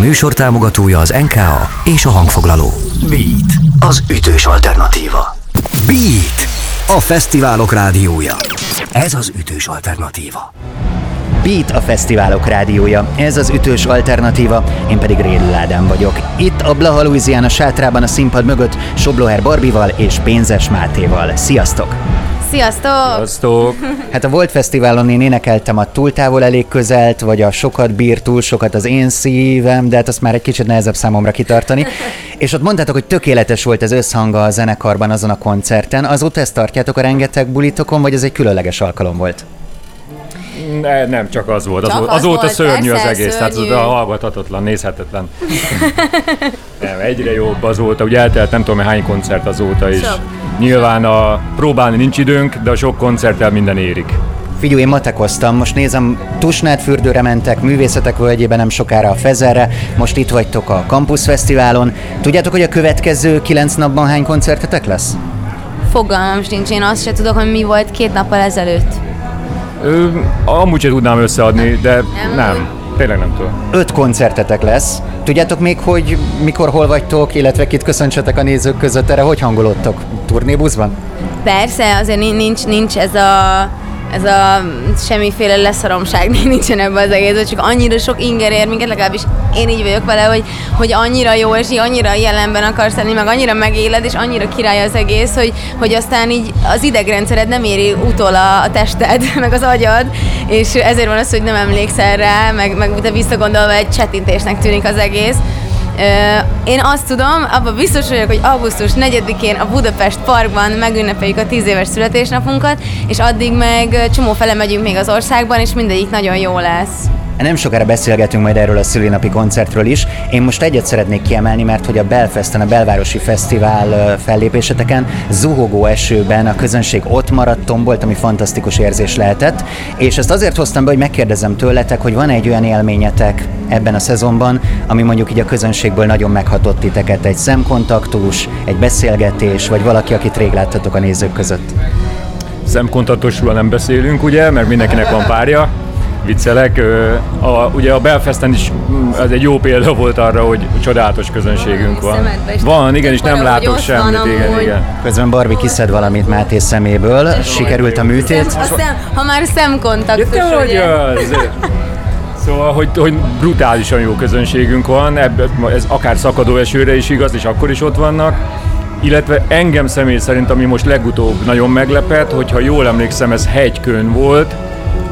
műsor támogatója az NKA és a hangfoglaló. Beat, az ütős alternatíva. Beat, a fesztiválok rádiója. Ez az ütős alternatíva. Beat a fesztiválok rádiója, ez az ütős alternatíva, én pedig Rédül Ádám vagyok. Itt a Blaha Louisiana sátrában a színpad mögött Sobloher Barbival és Pénzes Mátéval. Sziasztok! Sziasztok! Sziasztok! Hát a Volt Fesztiválon én énekeltem a Túl távol elég közelt, vagy a Sokat bír túl sokat az én szívem, de hát azt már egy kicsit nehezebb számomra kitartani. És ott mondtátok, hogy tökéletes volt az összhanga a zenekarban azon a koncerten. Azóta ezt tartjátok a rengeteg bulitokon, vagy ez egy különleges alkalom volt? Ne, nem, csak az volt. Az Csak volt. az Azóta volt, szörnyű az egész, tehát szörnyű. az a hallgathatatlan, nézhetetlen. nem, egyre jobb azóta, ugye eltelt nem tudom hány koncert azóta is. Sok. Nyilván a próbálni nincs időnk, de a sok koncerttel minden érik. Figyú, én matekoztam, most nézem, Tusnád fürdőre mentek, művészetek völgyében nem sokára a Fezerre, most itt vagytok a Campus Fesztiválon. Tudjátok, hogy a következő kilenc napban hány koncertetek lesz? Fogalmam sincs, én azt se tudok, hogy mi volt két nappal ezelőtt. Ö, amúgy sem tudnám összeadni, de Nem? nem, nem tényleg nem tudom. Öt koncertetek lesz. Tudjátok még, hogy mikor, hol vagytok, illetve kit köszöntsetek a nézők között, erre hogy hangolódtok? Turnébuszban? Persze, azért nin- nincs, nincs ez a ez a semmiféle leszaromság nincsen ebben az egészben, csak annyira sok inger ér minket, legalábbis én így vagyok vele, hogy, hogy annyira jó, és így annyira jelenben akarsz lenni, meg annyira megéled, és annyira király az egész, hogy, hogy aztán így az idegrendszered nem éri utol a, a tested, meg az agyad, és ezért van az, hogy nem emlékszel rá, meg, meg te visszagondolva egy csetintésnek tűnik az egész. Én azt tudom, abban biztos vagyok, hogy augusztus 4-én a Budapest Parkban megünnepeljük a 10 éves születésnapunkat, és addig meg csomó fele megyünk még az országban, és mindegyik nagyon jó lesz. Nem sokára beszélgetünk majd erről a szülinapi koncertről is. Én most egyet szeretnék kiemelni, mert hogy a Belfesten, a Belvárosi Fesztivál fellépéseteken zuhogó esőben a közönség ott maradt, tombolt, ami fantasztikus érzés lehetett. És ezt azért hoztam be, hogy megkérdezem tőletek, hogy van egy olyan élményetek ebben a szezonban, ami mondjuk így a közönségből nagyon meghatott titeket, egy szemkontaktus, egy beszélgetés, vagy valaki, akit rég láttatok a nézők között. Szemkontaktosról nem beszélünk, ugye, mert mindenkinek van párja. Viccelek. A, ugye a Belfesten is mm, ez egy jó példa volt arra, hogy csodálatos közönségünk van. Van, igen, és nem látok semmit, igen, igen. Közben Barbie kiszed valamit Máté szeméből, sikerült a műtét. A szem, ha már szemkontaktus, Ja, ugye? az! Szóval, hogy, hogy brutálisan jó közönségünk van, ebbe, ez akár szakadó esőre is igaz, és akkor is ott vannak. Illetve engem személy szerint, ami most legutóbb nagyon meglepett, hogyha jól emlékszem, ez hegykön volt,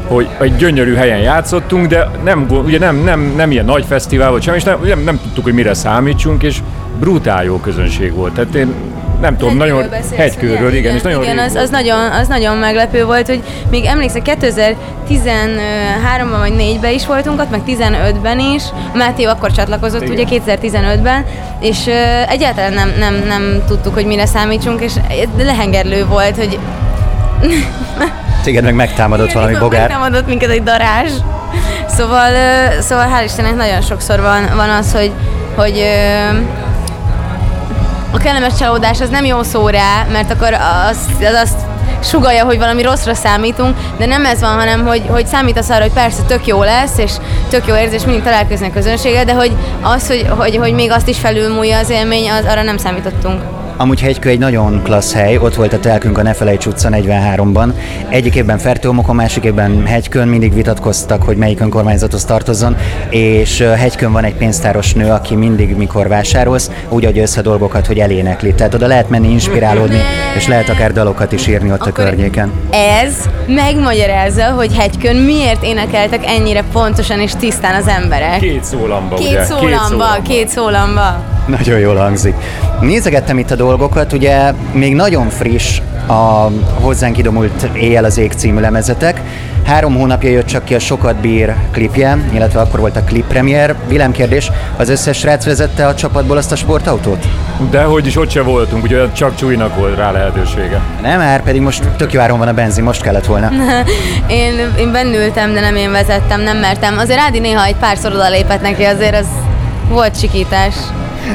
hogy egy gyönyörű helyen játszottunk, de nem, ugye nem, nem, nem ilyen nagy fesztivál volt semmi, és nem, nem, nem tudtuk, hogy mire számítsunk, és brutál jó közönség volt. Tehát én nem tudom, nagyon beszélsz, hegykörről, ugye? igen, és nagyon igen az, az, nagyon, az nagyon meglepő volt, hogy még emlékszek, 2013-ban vagy 4-ben is voltunk ott, meg 15-ben is. A Máté akkor csatlakozott, Igen. ugye 2015-ben, és ö, egyáltalán nem, nem, nem tudtuk, hogy mire számítsunk, és lehengerlő volt, hogy Téged meg megtámadott valami bogár. Nem adott minket egy darázs. Szóval, szóval hál' Istennek nagyon sokszor van, van az, hogy, hogy a kellemes csalódás az nem jó szó rá, mert akkor az, az azt sugalja, hogy valami rosszra számítunk, de nem ez van, hanem hogy, hogy számítasz arra, hogy persze tök jó lesz, és tök jó érzés mindig találkozni a közönséggel, de hogy az, hogy, hogy, hogy még azt is felülmúlja az élmény, az, arra nem számítottunk. Amúgy Hegykő egy nagyon klassz hely, ott volt a telkünk a Ne Felejts utca 43-ban. Egyik évben Fertőomokon, másik évben Hegykön, mindig vitatkoztak, hogy melyik önkormányzathoz tartozzon, és Hegykön van egy pénztáros nő, aki mindig, mikor vásárolsz, úgy adja össze dolgokat, hogy elénekli. Tehát oda lehet menni inspirálódni, és lehet akár dalokat is írni ott a Akkor környéken. Ez megmagyarázza, hogy hegykön miért énekeltek ennyire pontosan és tisztán az emberek. Két szólamba, ugye? Két szólamba, két szólamba. Nagyon jól hangzik. Nézegettem itt a dolgokat, ugye még nagyon friss a hozzánk idomult Éjjel az ég című lemezetek. Három hónapja jött csak ki a Sokat bír klipje, illetve akkor volt a klip premier. Villámkérdés, az összes srác vezette a csapatból azt a sportautót? De hogy is ott se voltunk, ugye csak Csúlynak volt rá lehetősége. Nem, már pedig most tök jó áron van a benzin, most kellett volna. Én, én bennültem, de nem én vezettem, nem mertem. Azért Ádi néha egy párszor odalépett neki, azért az volt sikítás.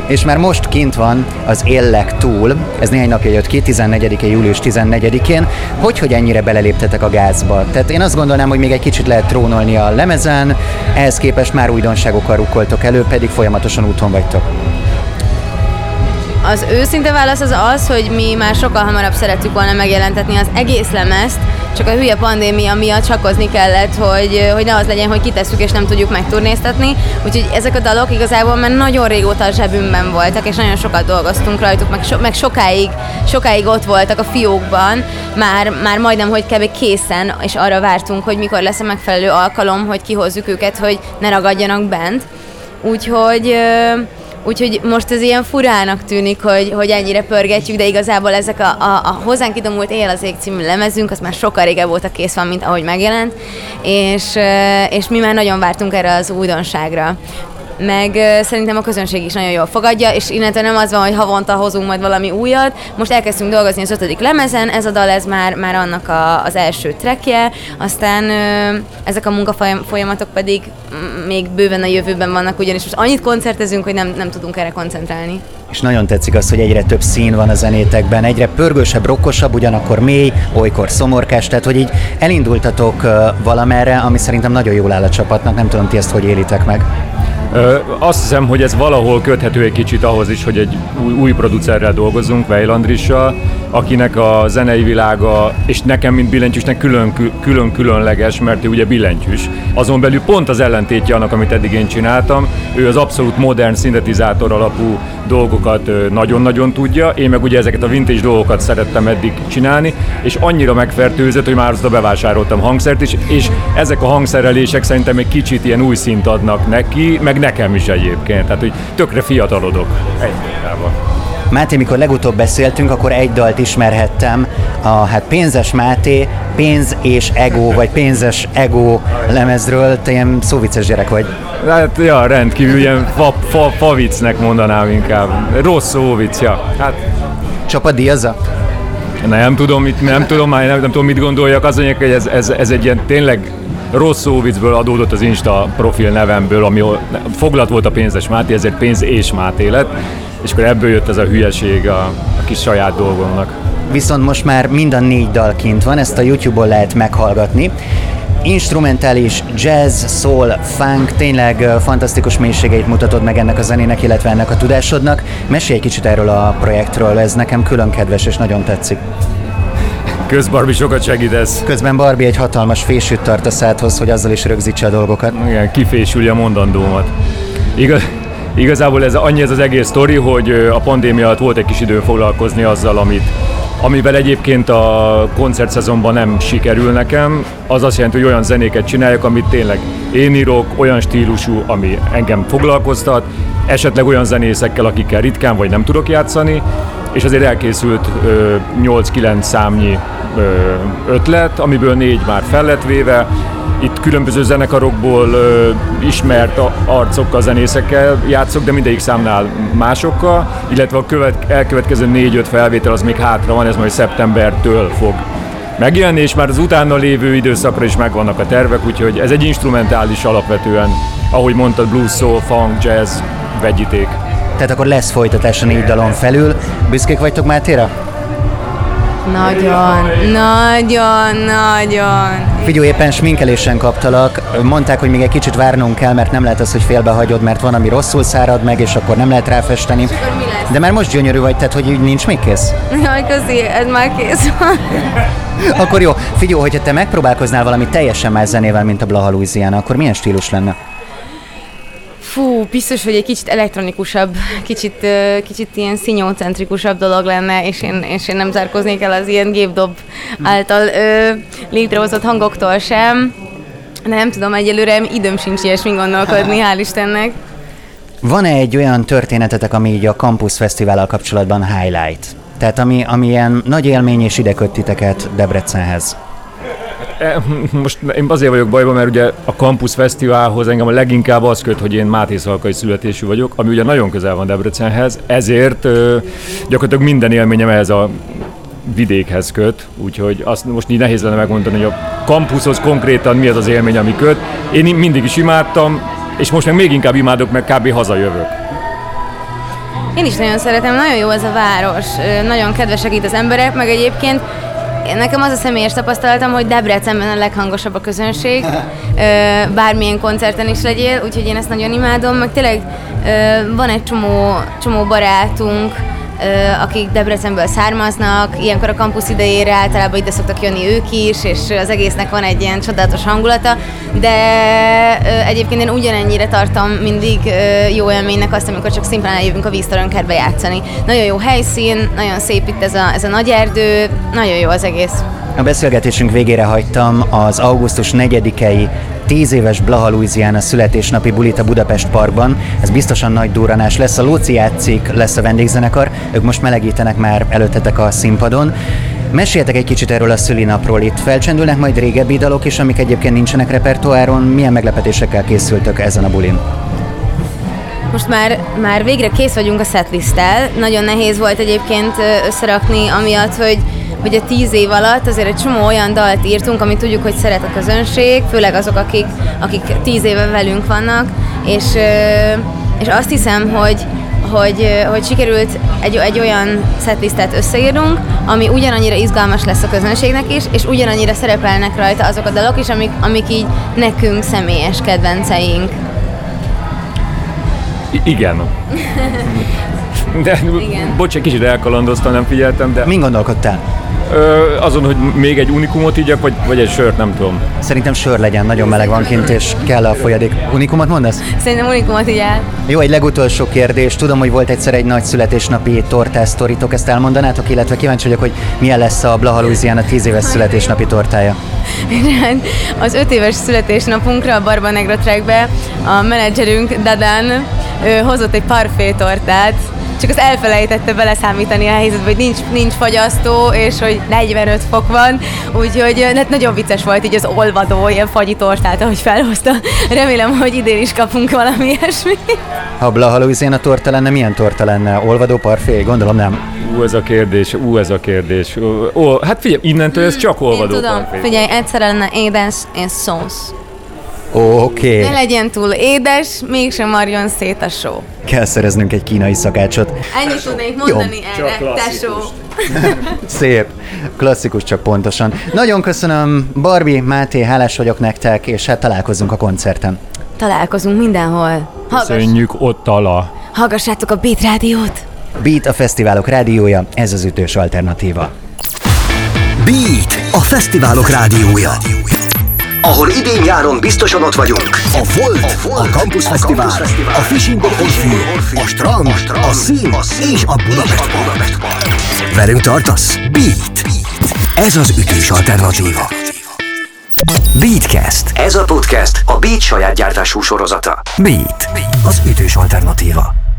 És már most kint van az Éllek túl, ez néhány napja jött ki, 14 július 14-én, hogy, hogy ennyire beleléptetek a gázba. Tehát én azt gondolnám, hogy még egy kicsit lehet trónolni a lemezen, ehhez képest már újdonságokkal rukkoltok elő, pedig folyamatosan úton vagytok. Az őszinte válasz az az, hogy mi már sokkal hamarabb szerettük volna megjelentetni az egész lemezt, csak a hülye pandémia miatt csakozni kellett, hogy, hogy ne az legyen, hogy kitesszük és nem tudjuk megturnéztatni. Úgyhogy ezek a dalok igazából már nagyon régóta a zsebünkben voltak, és nagyon sokat dolgoztunk rajtuk, meg, so, meg sokáig, sokáig ott voltak a fiókban, már, már majdnem, hogy kb. készen, és arra vártunk, hogy mikor lesz a megfelelő alkalom, hogy kihozzuk őket, hogy ne ragadjanak bent. Úgyhogy Úgyhogy most ez ilyen furának tűnik, hogy, hogy ennyire pörgetjük, de igazából ezek a, a, a hozzánk idomult Éjjel az ég című lemezünk, az már sokkal régebb volt a kész van, mint ahogy megjelent, és, és mi már nagyon vártunk erre az újdonságra meg szerintem a közönség is nagyon jól fogadja, és innentől nem az van, hogy havonta hozunk majd valami újat. Most elkezdtünk dolgozni az ötödik lemezen, ez a dal, ez már, már annak a, az első trekje, aztán ezek a munkafolyamatok pedig még bőven a jövőben vannak, ugyanis most annyit koncertezünk, hogy nem, nem tudunk erre koncentrálni. És nagyon tetszik az, hogy egyre több szín van a zenétekben, egyre pörgősebb, rokkosabb, ugyanakkor mély, olykor szomorkás, tehát hogy így elindultatok valamerre, ami szerintem nagyon jól áll a csapatnak, nem tudom, ti ezt hogy élitek meg. Azt hiszem, hogy ez valahol köthető egy kicsit ahhoz is, hogy egy új, új producerrel dolgozunk, Vejlandrissal, akinek a zenei világa, és nekem, mint billentyűsnek külön, külön különleges, mert ő ugye billentyűs. Azon belül pont az ellentétje annak, amit eddig én csináltam. Ő az abszolút modern szintetizátor alapú dolgokat nagyon-nagyon tudja, én meg ugye ezeket a vintage dolgokat szerettem eddig csinálni, és annyira megfertőzött, hogy már azt bevásároltam hangszert is, és ezek a hangszerelések szerintem egy kicsit ilyen új szint adnak neki, meg nekem is egyébként, tehát hogy tökre fiatalodok egyébként. Máté, mikor legutóbb beszéltünk, akkor egy dalt ismerhettem, a hát Pénzes Máté, Pénz és Ego, vagy Pénzes Ego lemezről. Te ilyen szóvicces gyerek vagy. Hát, ja, rendkívül ilyen fa, fa, favicnek mondanám inkább. Rossz szóvic, ja. Hát... Csapat díjazza? Nem tudom, mit, nem tudom már, nem, nem tudom, mit gondoljak. Az mondják, hogy ez, ez, ez egy ilyen tényleg rossz szóvicből adódott az Insta profil nevemből, ami foglalt volt a pénzes Máté, ezért pénz és Máté lett és akkor ebből jött ez a hülyeség a, a kis saját dolgomnak. Viszont most már mind a négy dal kint van, ezt a YouTube-on lehet meghallgatni instrumentális jazz, soul, funk, tényleg fantasztikus mélységeit mutatod meg ennek a zenének, illetve ennek a tudásodnak. Mesélj egy kicsit erről a projektről, ez nekem külön kedves és nagyon tetszik. Kösz Barbie, sokat segítesz. Közben Barbie egy hatalmas fésűt tart a szádhoz, hogy azzal is rögzítse a dolgokat. Igen, kifésülje a mondandómat. Igaz, Igazából ez annyi ez az egész sztori, hogy a pandémia alatt volt egy kis idő foglalkozni azzal, amit amivel egyébként a koncertszezonban nem sikerül nekem, az azt jelenti, hogy olyan zenéket csináljak, amit tényleg én írok, olyan stílusú, ami engem foglalkoztat, esetleg olyan zenészekkel, akikkel ritkán vagy nem tudok játszani, és azért elkészült 8-9 számnyi ö, ötlet, amiből négy már fel lett véve, itt különböző zenekarokból ö, ismert arcokkal, zenészekkel játszok, de mindegyik számnál másokkal, illetve a követ, elkövetkező négy-öt felvétel az még hátra van, ez majd szeptembertől fog megjelenni, és már az utána lévő időszakra is megvannak a tervek, úgyhogy ez egy instrumentális alapvetően, ahogy mondtad, blues, soul, funk, jazz, vegyíték. Tehát akkor lesz folytatás a négy dalon felül. Büszkék vagytok Mátéra? Nagyon, nagyon, nagyon. Figyelj, éppen sminkelésen kaptalak. Mondták, hogy még egy kicsit várnunk kell, mert nem lehet az, hogy félbehagyod, mert van, ami rosszul szárad meg, és akkor nem lehet ráfesteni. De már most gyönyörű vagy, tehát hogy nincs még kész? Jaj, köszi, ez már kész van. akkor jó, figyelj, hogyha te megpróbálkoznál valami teljesen más zenével, mint a Blaha Louisiana, akkor milyen stílus lenne? Fú, biztos, hogy egy kicsit elektronikusabb, kicsit, kicsit ilyen szinyócentrikusabb dolog lenne, és én, és én nem zárkoznék el az ilyen gépdob által ö, létrehozott hangoktól sem. De nem tudom, egyelőre időm sincs ilyesmi gondolkodni, hál' Istennek. Van-e egy olyan történetetek, ami így a Campus Fesztivállal kapcsolatban highlight? Tehát ami, ami ilyen nagy élmény és ide titeket Debrecenhez? E, most én azért vagyok bajban, mert ugye a Campus Fesztiválhoz engem a leginkább az köt, hogy én Máté Szalkai születésű vagyok, ami ugye nagyon közel van Debrecenhez, ezért gyakorlatilag minden élményem ehhez a vidékhez köt, úgyhogy azt most így nehéz lenne megmondani, hogy a kampuszhoz konkrétan mi az az élmény, ami köt. Én mindig is imádtam, és most meg még inkább imádok, mert kb. hazajövök. Én is nagyon szeretem, nagyon jó ez a város, nagyon kedvesek itt az emberek, meg egyébként Nekem az a személyes tapasztalatom, hogy Debrecenben a leghangosabb a közönség, bármilyen koncerten is legyél, úgyhogy én ezt nagyon imádom, meg tényleg van egy csomó, csomó barátunk, akik Debrecenből származnak, ilyenkor a kampusz idejére általában ide szoktak jönni ők is, és az egésznek van egy ilyen csodálatos hangulata, de egyébként én ugyanennyire tartom mindig jó élménynek azt, amikor csak szimplán eljövünk a víztoronykerbe játszani. Nagyon jó helyszín, nagyon szép itt ez a, ez a nagy erdő, nagyon jó az egész. A beszélgetésünk végére hagytam az augusztus 4-i 10 éves Blaha Louisiana születésnapi bulit a Budapest Parkban. Ez biztosan nagy durranás lesz. A Lóci játszik, lesz a vendégzenekar. Ők most melegítenek már előttetek a színpadon. Meséljetek egy kicsit erről a szülinapról. Itt felcsendülnek majd régebbi dalok is, amik egyébként nincsenek repertoáron. Milyen meglepetésekkel készültök ezen a bulin? Most már, már végre kész vagyunk a setlisttel. Nagyon nehéz volt egyébként összerakni, amiatt, hogy hogy a tíz év alatt azért egy csomó olyan dalt írtunk, amit tudjuk, hogy szeret a közönség, főleg azok, akik, akik tíz éve velünk vannak, és, és azt hiszem, hogy, hogy, hogy sikerült egy, egy olyan setlistet összeírnunk, ami ugyanannyira izgalmas lesz a közönségnek is, és ugyanannyira szerepelnek rajta azok a dalok is, amik, amik így nekünk személyes kedvenceink. I- igen. De, Igen. bocs, egy kicsit elkalandoztam, nem figyeltem, de... Min gondolkodtál? Ö, azon, hogy még egy unikumot igyak, vagy, vagy egy sört, nem tudom. Szerintem sör legyen, nagyon meleg van kint, és kell a folyadék. Unikumot mondasz? Szerintem unikumot igyál. Jó, egy legutolsó kérdés. Tudom, hogy volt egyszer egy nagy születésnapi tortásztoritok, ezt elmondanátok, illetve kíváncsi vagyok, hogy milyen lesz a Blaha Louisiana 10 éves születésnapi tortája. Az öt éves születésnapunkra a Barba Negra Trackbe a menedzserünk Dadan hozott egy parfé tortát, csak az elfelejtette beleszámítani a helyzetbe, hogy nincs, nincs fagyasztó, és hogy 45 fok van, úgyhogy hát nagyon vicces volt így az olvadó, ilyen fagyi tortát, ahogy felhozta. Remélem, hogy idén is kapunk valami ilyesmi. Ha Blaha Louisiana torta lenne, milyen torta lenne? Olvadó parfé? Gondolom nem. Ú, ez a kérdés, ú, ez a kérdés. Ó, hát figyelj, innentől ez csak olvadó Én tudom, parfé. figyelj, egyszer lenne édes és szósz. Oké. Okay. Ne legyen túl édes, mégsem marjon szét a só. Kell szereznünk egy kínai szakácsot. Ennyit tudnék mondani Jó. erre, tesó. Szép. Klasszikus, csak pontosan. Nagyon köszönöm, Barbie, Máté, hálás vagyok nektek, és hát találkozunk a koncerten. Találkozunk mindenhol. Köszönjük ott ala. Hallgassátok a Beat Rádiót. Beat a fesztiválok rádiója, ez az ütős alternatíva. Beat a fesztiválok rádiója ahol idén-nyáron biztosan ott vagyunk. A Volt, a, Volt, a Campus, a Fesztivál, Campus Fesztivál, a Fishing Orfű, a Strand, a, strand, a Szín a és a Budapest Park. Velünk tartasz? Beat. Ez az ütős alternatíva. Beatcast. Ez a podcast a Beat saját gyártású sorozata. Beat. Az ütős alternatíva.